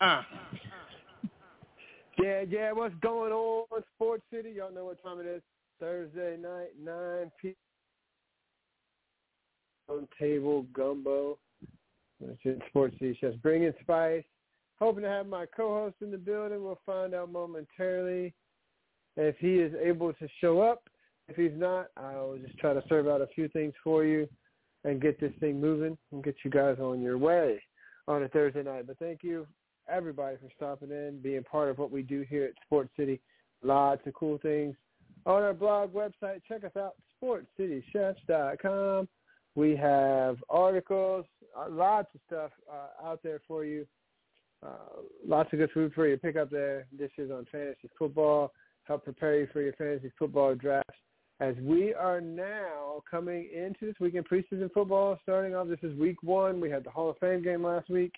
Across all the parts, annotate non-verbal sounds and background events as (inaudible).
Uh. Yeah, yeah, what's going on, Sports City? Y'all know what time it is. Thursday night, 9 p.m. On table gumbo. Sports City Chefs. Bringing spice. Hoping to have my co-host in the building. We'll find out momentarily if he is able to show up. If he's not, I'll just try to serve out a few things for you and get this thing moving and get you guys on your way on a Thursday night. But thank you, everybody, for stopping in, being part of what we do here at Sports City. Lots of cool things on our blog website. Check us out, sportscitychefs.com. We have articles, uh, lots of stuff uh, out there for you. Uh, lots of good food for you to pick up there. Dishes on fantasy football, help prepare you for your fantasy football drafts. As we are now coming into this weekend preseason football, starting off, this is week one. We had the Hall of Fame game last week.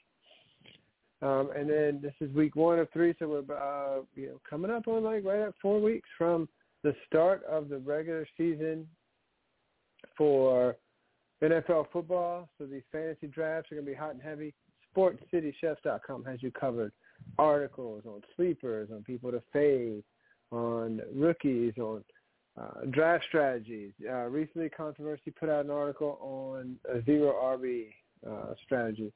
Um, and then this is week one of three, so we're uh, you know coming up on like right at four weeks from the start of the regular season for NFL football. So these fantasy drafts are going to be hot and heavy. SportsCityChefs.com has you covered. Articles on sleepers, on people to fade, on rookies, on uh, draft strategies. Uh, recently, Controversy put out an article on a zero RB uh, strategy.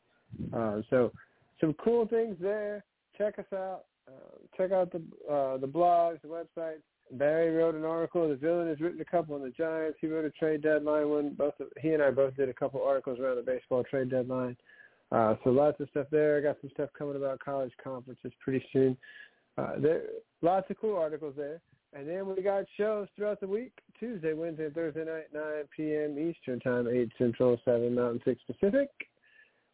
Uh, so some cool things there. Check us out. Uh, check out the uh, the blogs, the websites. Barry wrote an article. The villain has written a couple on the Giants. He wrote a trade deadline one. Both of, he and I both did a couple articles around the baseball trade deadline. So lots of stuff there. I got some stuff coming about college conferences pretty soon. There, lots of cool articles there. And then we got shows throughout the week. Tuesday, Wednesday, Thursday night, 9 p.m. Eastern Time, 8 Central, 7 Mountain, 6 Pacific.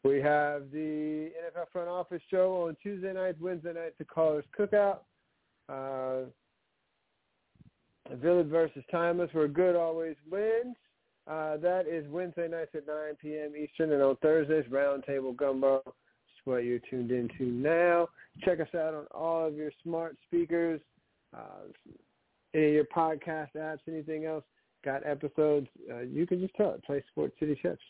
We have the NFL Front Office show on Tuesday night, Wednesday night, the Callers Cookout. Uh, Villain versus Timeless, where good always wins. Uh, that is Wednesday nights at 9 p.m. Eastern, and on Thursdays, Roundtable Gumbo. That's what you're tuned into now. Check us out on all of your smart speakers, uh, any of your podcast apps, anything else. Got episodes. Uh, you can just tell it, play Sports City Chefs.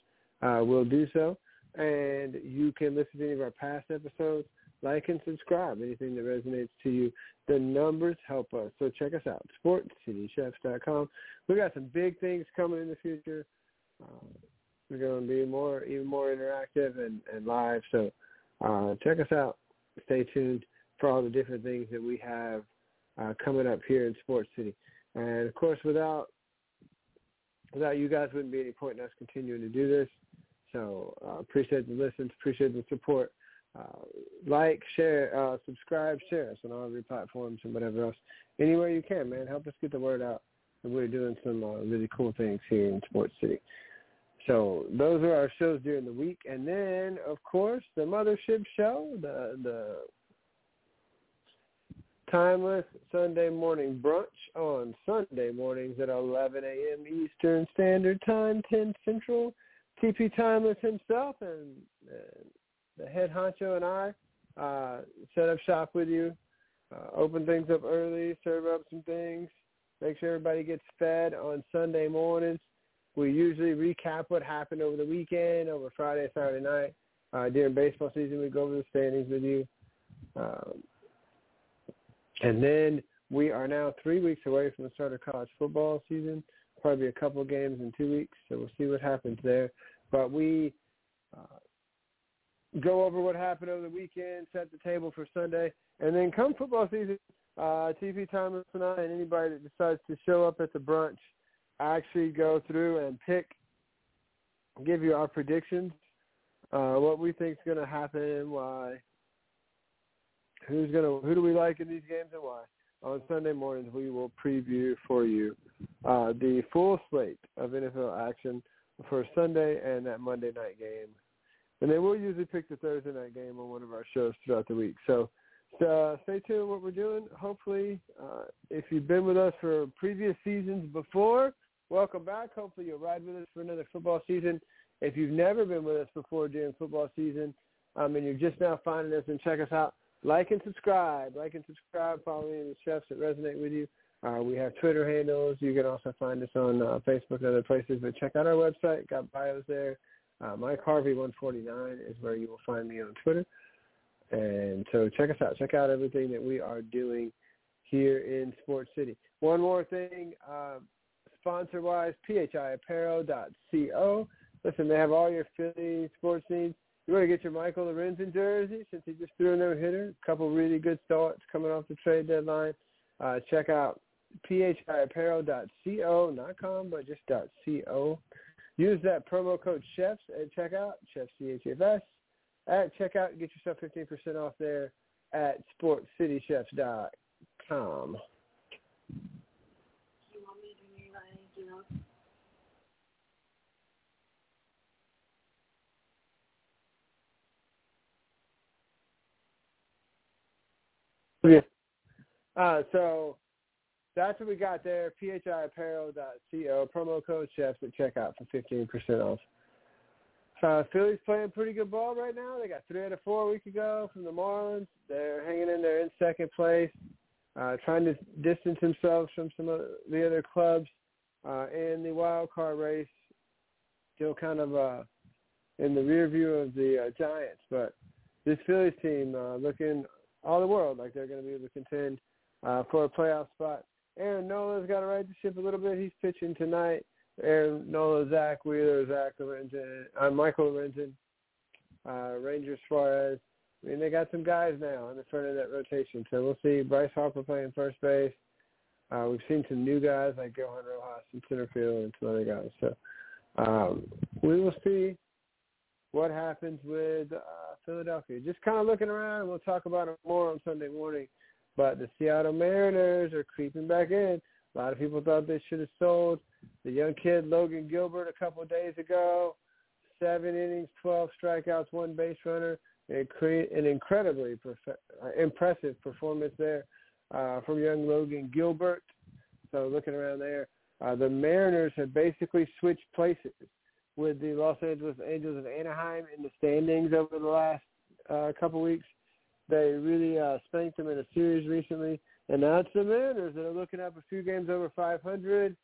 Uh, we'll do so. And you can listen to any of our past episodes like and subscribe. Anything that resonates to you. The numbers help us. So check us out, sportscitychefs.com. We got some big things coming in the future. Uh, we're going to be more, even more interactive and, and live. So uh, check us out. Stay tuned for all the different things that we have uh, coming up here in Sports City. And of course, without without you guys, wouldn't be any point in us continuing to do this. So uh, appreciate the listens, appreciate the support uh, like, share, uh, subscribe, share us on all of your platforms and whatever else. Anywhere you can, man. Help us get the word out that we're doing some uh, really cool things here in Sports City. So those are our shows during the week, and then of course the mothership show, the the timeless Sunday morning brunch on Sunday mornings at 11 a.m. Eastern Standard Time, 10 Central. TP Timeless himself and uh, the head honcho and I uh, set up shop with you, uh, open things up early, serve up some things, make sure everybody gets fed on Sunday mornings. We usually recap what happened over the weekend, over Friday, Saturday night. Uh, during baseball season, we go over the standings with you. Um, and then we are now three weeks away from the start of college football season. Probably a couple games in two weeks, so we'll see what happens there. But we uh, go over what happened over the weekend, set the table for Sunday, and then come football season, uh, TV time tonight, and anybody that decides to show up at the brunch, actually go through and pick, give you our predictions, uh, what we think is going to happen why. Who's gonna? Who do we like in these games and why? On Sunday mornings, we will preview for you uh, the full slate of NFL action for Sunday and that Monday night game and then we'll usually pick the Thursday night game on one of our shows throughout the week. So uh, stay tuned what we're doing. Hopefully, uh, if you've been with us for previous seasons before, welcome back. Hopefully you'll ride with us for another football season. If you've never been with us before during football season um, and you're just now finding us and check us out, like and subscribe. Like and subscribe. Follow me the chefs that resonate with you. Uh, we have Twitter handles. You can also find us on uh, Facebook and other places. But check out our website. Got bios there. Uh, Mike Harvey 149 is where you will find me on Twitter. And so check us out. Check out everything that we are doing here in Sports City. One more thing, uh, sponsor-wise, phiapparel.co. Listen, they have all your Philly sports needs. You want to get your Michael Lorenzen jersey since he just threw a no-hitter. A couple really good starts coming off the trade deadline. Uh, check out phiapparel.co, not com, but just .co. Use that promo code CHEFS at checkout, CHEFS, C-H-E-F-S, at checkout. Get yourself 15% off there at sportcitychefs.com. Yeah. (laughs) Uh, so that's what we got there. PHIapparel.co. Promo code chefs at checkout for 15% off. Uh, Philly's playing pretty good ball right now. They got three out of four a week ago from the Marlins. They're hanging in there in second place, uh, trying to distance themselves from some of the other clubs uh, in the wild card race. Still kind of uh, in the rear view of the uh, Giants, but this Phillies team uh, looking all the world like they're going to be able to contend uh, for a playoff spot. Aaron Nola's got to right the ship a little bit. He's pitching tonight. Aaron Nola, Zack Wheeler, Zach Lorenzen, uh, Michael Lorenzen, uh, Ranger Suarez. I mean, they got some guys now in the front of that rotation. So we'll see Bryce Harper playing first base. Uh, we've seen some new guys like Johan Rojas in center field and some other guys. So um, we will see what happens with uh, Philadelphia. Just kind of looking around, we'll talk about it more on Sunday morning. But the Seattle Mariners are creeping back in. A lot of people thought they should have sold the young kid Logan Gilbert a couple of days ago. Seven innings, 12 strikeouts, one base runner. An incredibly prof- uh, impressive performance there uh, from young Logan Gilbert. So looking around there, uh, the Mariners have basically switched places with the Los Angeles Angels of Anaheim in the standings over the last uh, couple weeks. They really uh, spanked them in a series recently, and now it's the Mariners that are looking up a few games over 500,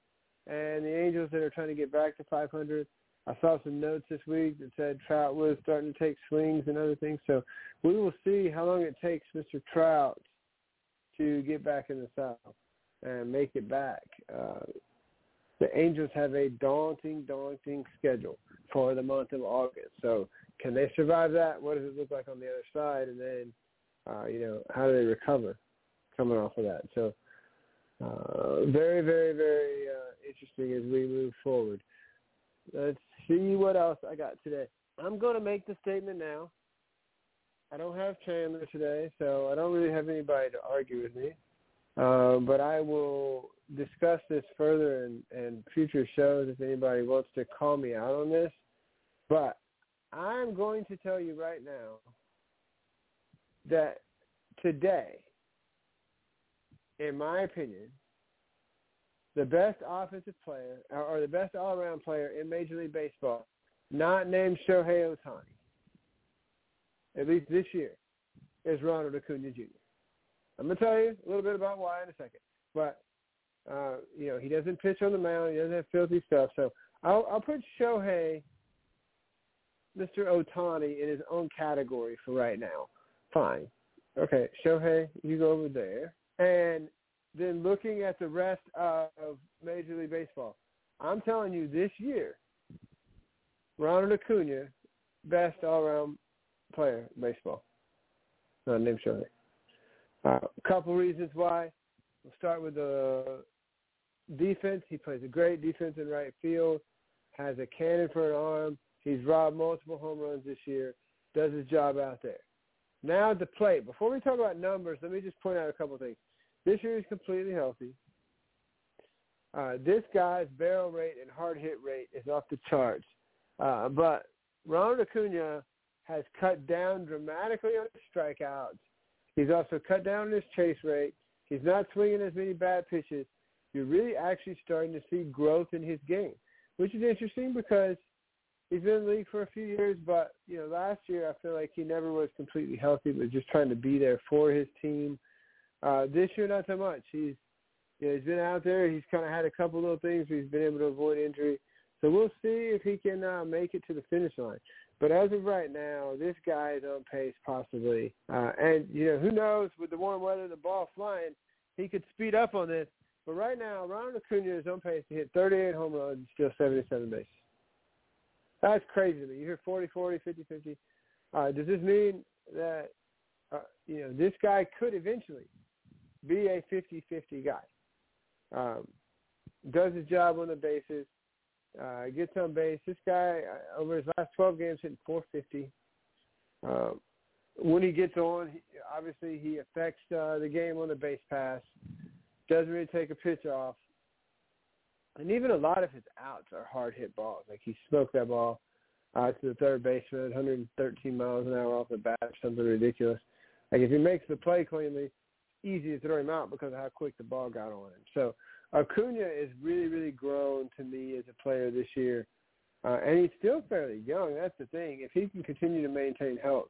and the Angels that are trying to get back to 500. I saw some notes this week that said Trout was starting to take swings and other things. So we will see how long it takes Mr. Trout to get back in the South and make it back. Uh, the Angels have a daunting, daunting schedule for the month of August. So can they survive that? What does it look like on the other side? And then uh, you know, how do they recover coming off of that? So uh, very, very, very uh, interesting as we move forward. Let's see what else I got today. I'm going to make the statement now. I don't have Chandler today, so I don't really have anybody to argue with me. Um, but I will discuss this further in, in future shows if anybody wants to call me out on this. But I'm going to tell you right now that today, in my opinion, the best offensive player or the best all-around player in Major League Baseball, not named Shohei Ohtani, at least this year, is Ronald Acuna Jr. I'm gonna tell you a little bit about why in a second, but uh, you know he doesn't pitch on the mound. He doesn't have filthy stuff. So I'll, I'll put Shohei, Mr. Ohtani, in his own category for right now. Fine. Okay, Shohei, you go over there, and then looking at the rest of Major League Baseball, I'm telling you this year, Ronald Acuna, best all-around player in baseball. Not named Shohei. Uh, a couple reasons why. We'll start with the defense. He plays a great defense in right field, has a cannon for an arm. He's robbed multiple home runs this year, does his job out there. Now the plate, before we talk about numbers, let me just point out a couple things. This year he's completely healthy. Uh, this guy's barrel rate and hard hit rate is off the charts. Uh, but Ronald Acuna has cut down dramatically on his strikeouts. He's also cut down on his chase rate. He's not swinging as many bad pitches. You're really actually starting to see growth in his game, which is interesting because he's been in the league for a few years. But you know, last year I feel like he never was completely healthy, but just trying to be there for his team. Uh, this year, not so much. He's you know, he's been out there. He's kind of had a couple little things. He's been able to avoid injury. So we'll see if he can uh, make it to the finish line. But as of right now, this guy is on pace possibly. Uh, and, you know, who knows, with the warm weather, the ball flying, he could speed up on this. But right now, Ronald Acuna is on pace to hit 38 home runs steal 77 bases. That's crazy to me. You hear 40, 40, 50, 50. Uh, does this mean that, uh, you know, this guy could eventually be a 50-50 guy? Um, does his job on the bases, uh, gets on base. This guy, uh, over his last 12 games, hitting 450. Uh, when he gets on, he, obviously he affects uh, the game on the base pass. Doesn't really take a pitch off. And even a lot of his outs are hard hit balls. Like he smoked that ball uh, to the third baseman, 113 miles an hour off the bat, something ridiculous. Like if he makes the play cleanly, easy to throw him out because of how quick the ball got on him. So Acuna is really, really grown to me as a player this year. Uh, and he's still fairly young. That's the thing. If he can continue to maintain health,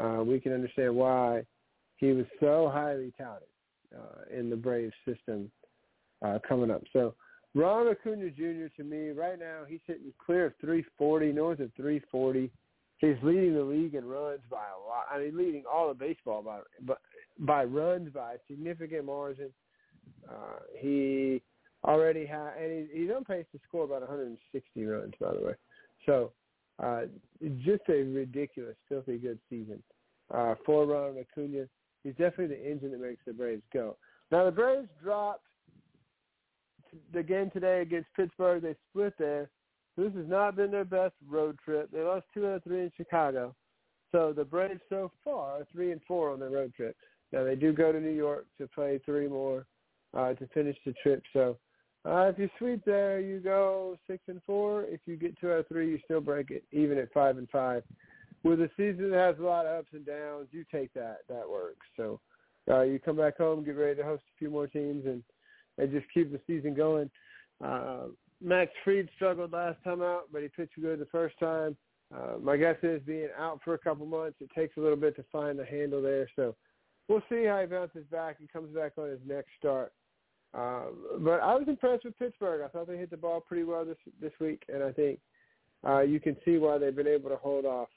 uh, we can understand why he was so highly touted in the Braves system uh, coming up. So Ron Acuna Jr. to me right now, he's hitting clear of 340, north of 340. He's leading the league in runs by a lot. I mean, leading all of baseball by by runs by a significant margin. Uh, he already had, and he, he's on pace to score about 160 runs, by the way. So uh, just a ridiculous, filthy good season uh, for Ronald Acuna. He's definitely the engine that makes the Braves go. Now the Braves dropped the game today against Pittsburgh. They split there. This has not been their best road trip. They lost two out of three in Chicago. So the Braves so far are three and four on their road trip. Now they do go to New York to play three more uh, to finish the trip. So uh, if you sweep there, you go six and four. If you get two out of three, you still break it, even at five and five. With a season that has a lot of ups and downs, you take that. That works. So uh, you come back home, get ready to host a few more teams, and and just keep the season going. Uh, Max Fried struggled last time out, but he pitched good the first time. Uh, my guess is being out for a couple months, it takes a little bit to find the handle there. So we'll see how he bounces back and comes back on his next start. Uh, but I was impressed with Pittsburgh. I thought they hit the ball pretty well this this week, and I think uh, you can see why they've been able to hold off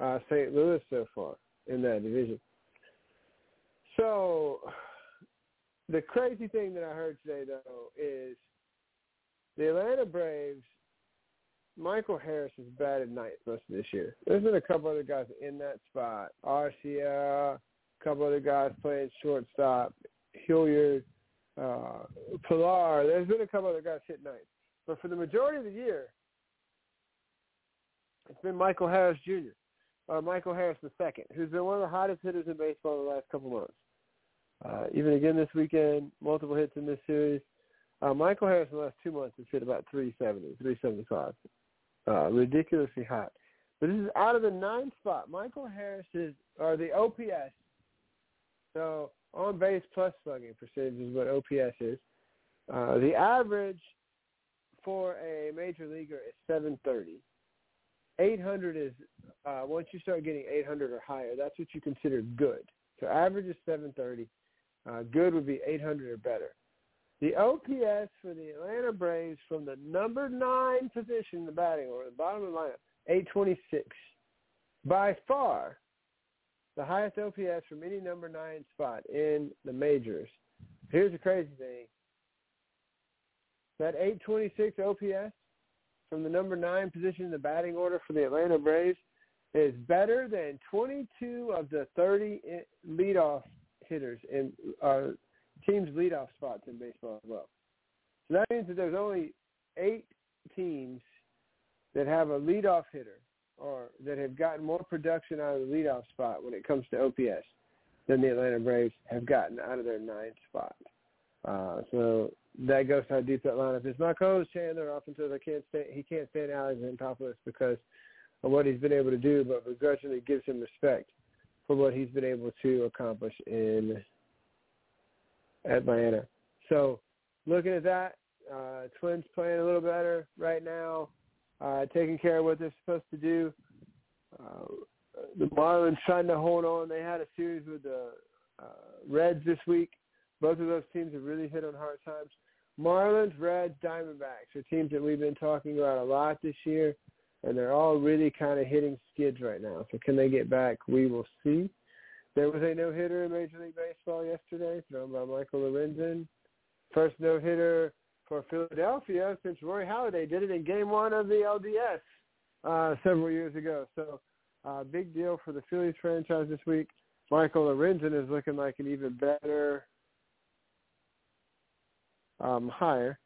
uh, St. Louis so far in that division. So the crazy thing that I heard today, though, is the Atlanta Braves. Michael Harris has batted ninth most of this year. There's been a couple other guys in that spot. Arcia, a couple other guys playing shortstop. Hilliard uh, Pillar. There's been a couple other guys hit ninth, but for the majority of the year, it's been Michael Harris Jr. or Michael Harris II, who's been one of the hottest hitters in baseball in the last couple months. Uh, even again this weekend, multiple hits in this series. Uh, Michael Harris in the last two months has hit about 370, 375. Uh, ridiculously hot. But this is out of the ninth spot. Michael Harris is, or the OPS. So on base plus slugging percentage is what OPS is. Uh, the average for a major leaguer is 730. 800 is uh, once you start getting 800 or higher, that's what you consider good. So average is 730. Uh, good would be 800 or better. The OPS for the Atlanta Braves from the number nine position in the batting order, the bottom of the lineup, 826. By far, the highest OPS from any number nine spot in the majors. Here's the crazy thing. That 826 OPS from the number nine position in the batting order for the Atlanta Braves is better than 22 of the 30 leadoff hitters in uh, teams' leadoff spots in baseball as well. So that means that there's only eight teams that have a leadoff hitter or that have gotten more production out of the leadoff spot when it comes to OPS than the Atlanta Braves have gotten out of their ninth spot. Uh, so that goes to how deep that lineup is. Marcos Chandler often says I can't stand, he can't stand Alex Anthopoulos because of what he's been able to do, but begrudgingly gives him respect for what he's been able to accomplish in Atlanta. So looking at that, uh, Twins playing a little better right now, uh, taking care of what they're supposed to do. Uh, the Marlins trying to hold on. They had a series with the uh, Reds this week. Both of those teams have really hit on hard times. Marlins, Reds, Diamondbacks are teams that we've been talking about a lot this year, and they're all really kind of hitting skids right now. So can they get back? We will see. There was a no-hitter in Major League Baseball yesterday thrown by Michael Lorenzen. First no-hitter for Philadelphia since Roy Halladay did it in Game 1 of the LDS uh, several years ago. So uh, big deal for the Phillies franchise this week. Michael Lorenzen is looking like an even better um, higher.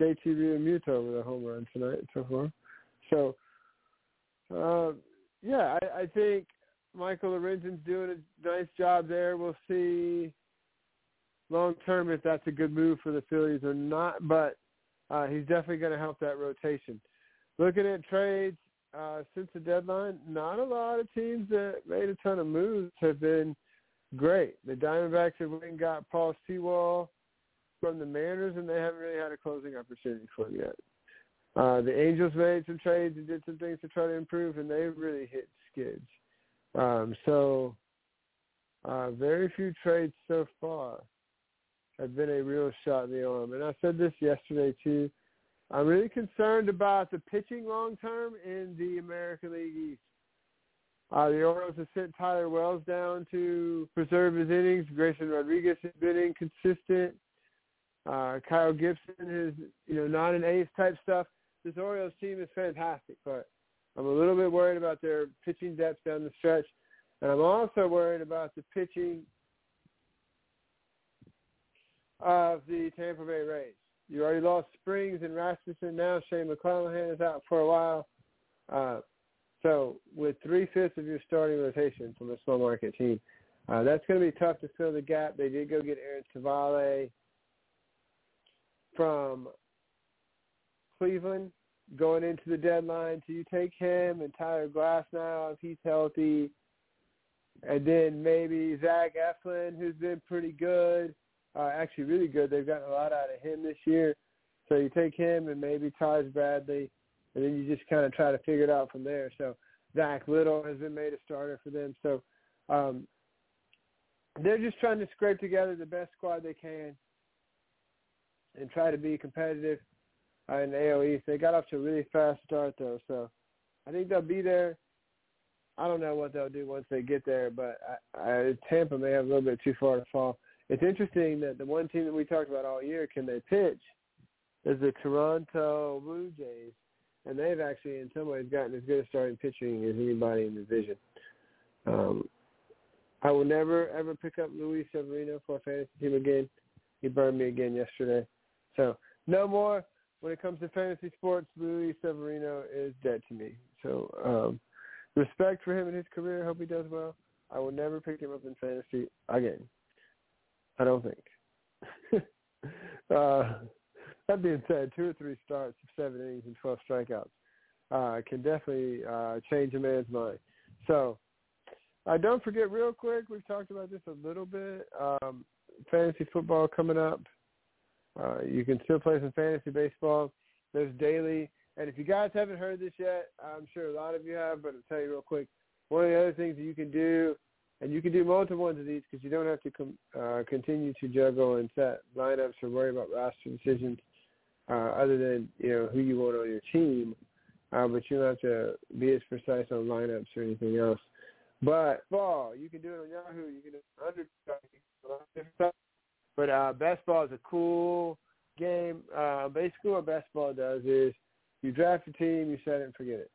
JT Realmuto with a home run tonight so far. So, uh, yeah, I, I think Michael Lorenzen's doing a nice job there. We'll see long term if that's a good move for the Phillies or not, but uh, he's definitely going to help that rotation. Looking at trades uh, since the deadline, not a lot of teams that made a ton of moves have been great. The Diamondbacks have went and got Paul Sewald from the Mariners, and they haven't really had a closing opportunity for yet. Uh, the Angels made some trades and did some things to try to improve, and they really hit skids. Um, so uh, very few trades so far have been a real shot in the arm. And I said this yesterday too. I'm really concerned about the pitching long term in the American League East. Uh, the Orioles have sent Tyler Wells down to preserve his innings. Grayson Rodriguez has been inconsistent. Uh, Kyle Gibson is, you know, not an ace type stuff. This Orioles team is fantastic, but I'm a little bit worried about their pitching depth down the stretch, and I'm also worried about the pitching of the Tampa Bay Rays. You already lost Springs and Rasmussen. Now Shane McClanahan is out for a while. Uh, so with three-fifths of your starting rotation from a small market team, uh, that's going to be tough to fill the gap. They did go get Aaron Civale from Cleveland going into the deadline. Do you take him and Tyler Glasnow if he's healthy? And then maybe Zach Eflin, who's been pretty good, uh, actually really good. They've gotten a lot out of him this year. So you take him and maybe Taj Bradley, and then you just kind of try to figure it out from there. So Zach Littell has been made a starter for them. So um, they're just trying to scrape together the best squad they can and try to be competitive uh, in the AL East. They got off to a really fast start though, so I think they'll be there. I don't know what they'll do once they get there, but I, I, Tampa may have a little bit too far to fall. It's interesting that the one team that we talked about all year, can they pitch, is the Toronto Blue Jays, and they've actually in some ways gotten as good a starting pitching as anybody in the division. Um, I will never ever pick up Luis Severino for a fantasy team again. He burned me again yesterday. So no more when it comes to fantasy sports. Luis Severino is dead to me. So um, respect for him and his career. Hope he does well. I will never pick him up in fantasy again. I don't think. (laughs) uh, that being said, two or three starts of seven innings and 12 strikeouts uh, can definitely uh, change a man's mind. So uh, don't forget real quick, we've talked about this a little bit. Um, fantasy football coming up. Uh, you can still play some fantasy baseball. There's daily And if you guys haven't heard this yet, I'm sure a lot of you have, but I'll tell you real quick. One of the other things that you can do, and you can do multiple ones of these because you don't have to com- uh, continue to juggle and set lineups or worry about roster decisions uh, other than you know who you want on your team. Uh, but you don't have to be as precise on lineups or anything else. Best ball, you can do it on Yahoo. You can do it under different stuff. But uh, best ball is a cool game. Uh, basically, what best ball does is you draft a team, you set it and forget it.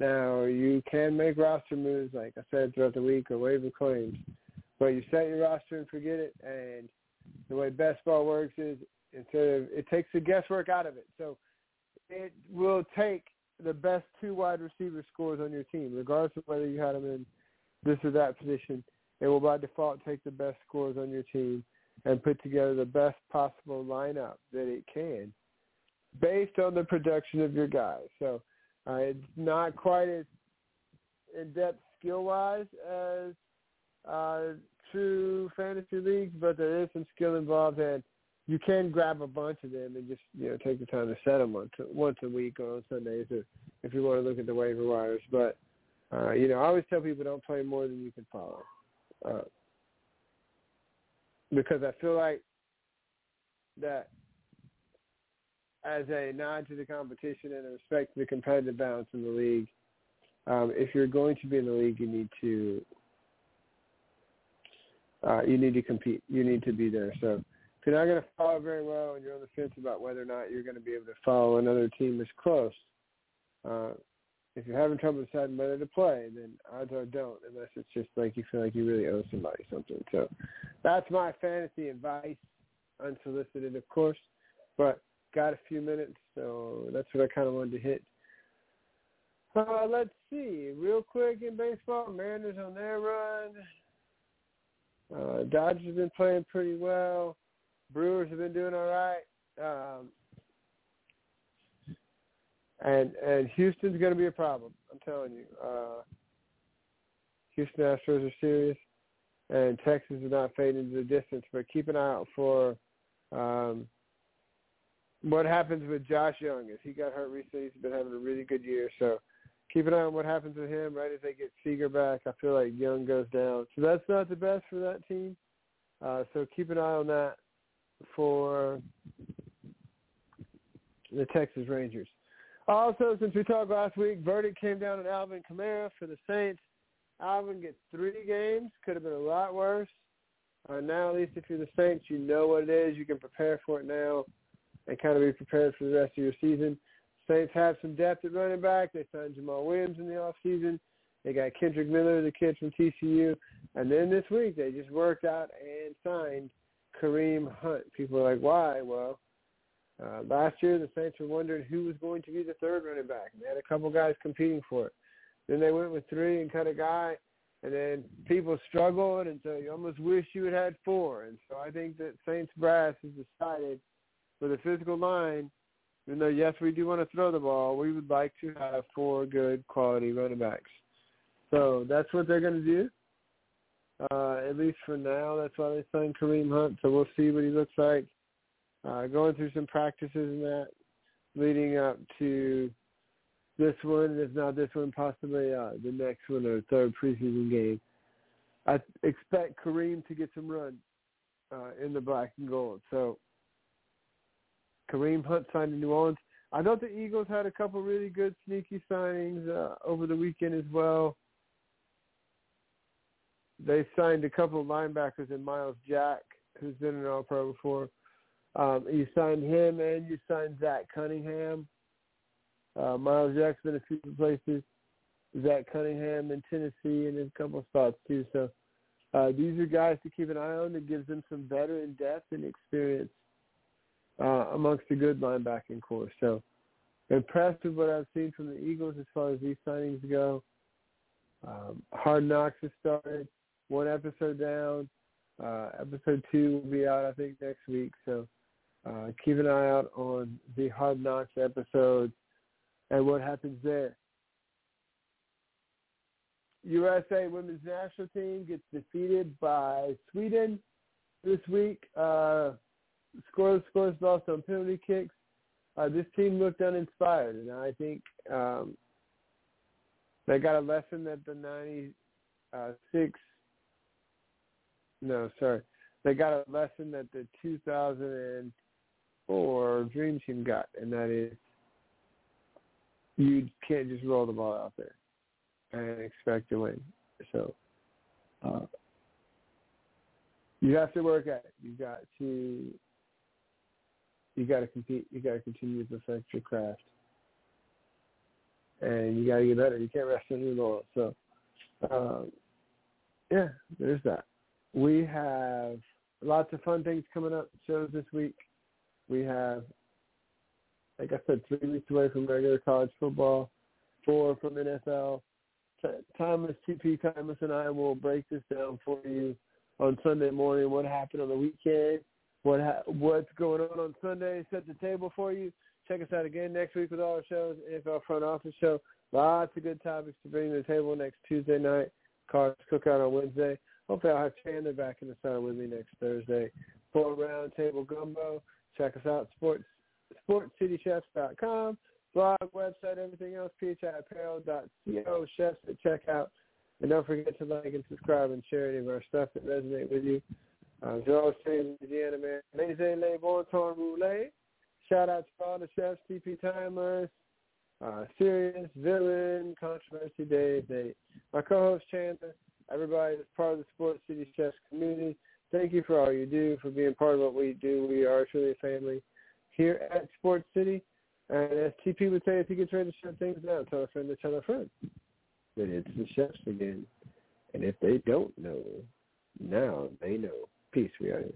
Now you can make roster moves, like I said throughout the week, or waiver claims, but you set your roster and forget it. And the way best ball works is instead of it takes the guesswork out of it. So it will take the best two wide receiver scores on your team, regardless of whether you had them in this or that position. It will by default take the best scores on your team and put together the best possible lineup that it can based on the production of your guys. So uh, it's not quite as in-depth skill-wise as uh, true fantasy leagues, but there is some skill involved, and you can grab a bunch of them and just you know take the time to set them once once a week or on Sundays, or if you want to look at the waiver wires. But uh, you know, I always tell people don't play more than you can follow. Uh, because I feel like that as a nod to the competition and a respect to the competitive balance in the league, um, if you're going to be in the league, you need to uh, you need to compete. You need to be there. So if you're not going to follow very well and you're on the fence about whether or not you're going to be able to follow another team as close, uh, if you're having trouble deciding whether to play, then odds are don't, unless it's just like you feel like you really owe somebody something. So that's my fantasy advice, unsolicited, of course. But got a few minutes, so that's what I kind of wanted to hit. Uh, let's see, real quick in baseball, Mariners on their run. Uh, Dodgers have been playing pretty well. Brewers have been doing all right. Um, and and Houston's going to be a problem. I'm telling you. Uh, Houston Astros are serious, and Texas is not fading into the distance. But keep an eye out for um, what happens with Josh Jung. As he got hurt recently, he's been having a really good year. So keep an eye on what happens with him. Right as they get Seager back, I feel like Jung goes down. So that's not the best for that team. Uh, so keep an eye on that for the Texas Rangers. Also, since we talked last week, verdict came down on Alvin Kamara for the Saints. Alvin gets three games. Could have been a lot worse. Uh, now, at least if you're the Saints, you know what it is. You can prepare for it now and kind of be prepared for the rest of your season. Saints have some depth at running back. They signed Jamal Williams in the offseason. They got Kendrick Miller, the kid from TCU. And then this week, they just worked out and signed Kareem Hunt. People are like, why? Well, uh, last year, the Saints were wondering who was going to be the third running back. And they had a couple guys competing for it. Then they went with three and cut a guy, and then people struggled, and so you almost wish you had had four. And so I think that Saints brass has decided with a physical line, even though yes, we do want to throw the ball, we would like to have four good quality running backs. So that's what they're going to do. Uh, at least for now, that's why they signed Kareem Hunt. So we'll see what he looks like uh, going through some practices and that leading up to this one, if not this one, possibly uh, the next one or third preseason game. I expect Kareem to get some run uh, in the black and gold. So Kareem Hunt signed in New Orleans. I know the Eagles had a couple really good sneaky signings uh, over the weekend as well. They signed a couple of linebackers in Myles Jack, who's been an All-Pro before. Um, you signed him and you signed Zach Cunningham. Uh, Myles Jackson a few places. Zach Cunningham in Tennessee and in a couple of spots too. So uh, these are guys to keep an eye on that gives them some veteran depth and experience uh, amongst the good linebacking corps. So impressed with what I've seen from the Eagles as far as these signings go. Um, Hard Knocks has started. One episode down. Uh, episode two will be out, I think, next week. So uh, keep an eye out on the Hard Knocks episode and what happens there. USA women's national team gets defeated by Sweden this week. Uh, scores, scores lost on penalty kicks. uh, this team looked uninspired, and I think um, they got a lesson that the '96. No, sorry, they got a lesson that the 2004 Dream Team got, and that is you can't just roll the ball out there and expect to win. So uh, you have to work at it. You got to you got to compete. You got to continue to perfect your craft, and you got to get better. You can't rest on your laurels. So, um, yeah, there's that. We have lots of fun things coming up. Shows this week. We have, like I said, three weeks away from regular college football, four from NFL. Thomas TP Thomas and I will break this down for you on Sunday morning. What happened on the weekend? What ha- what's going on on Sunday? Set the table for you. Check us out again next week with all our shows. NFL Front Office Show. Lots of good topics to bring to the table next Tuesday night. Callers Cookout on Wednesday. Hopefully I'll have Chandler back in the center with me next Thursday for Round Table Gumbo. Check us out, sports sportscitychefs.com blog, website, everything else, phiapparel.co, chefs at checkout. And don't forget to like and subscribe and share any of our stuff that resonate with you. Uh, as always say, Louisiana man, laissez les bon temps. Shout out to all the chefs, TP Timers, uh, Serious, Villain, Controversy Dave, Nate. My co-host Chandler, everybody that's part of the Sports City Chefs community. Thank you for all you do, for being part of what we do. We are truly a family here at Sports City. And as TP would say, if he gets ready to shut things down, tell a friend to tell a friend that it's the chefs again. And if they don't know, now they know. Peace, we are here.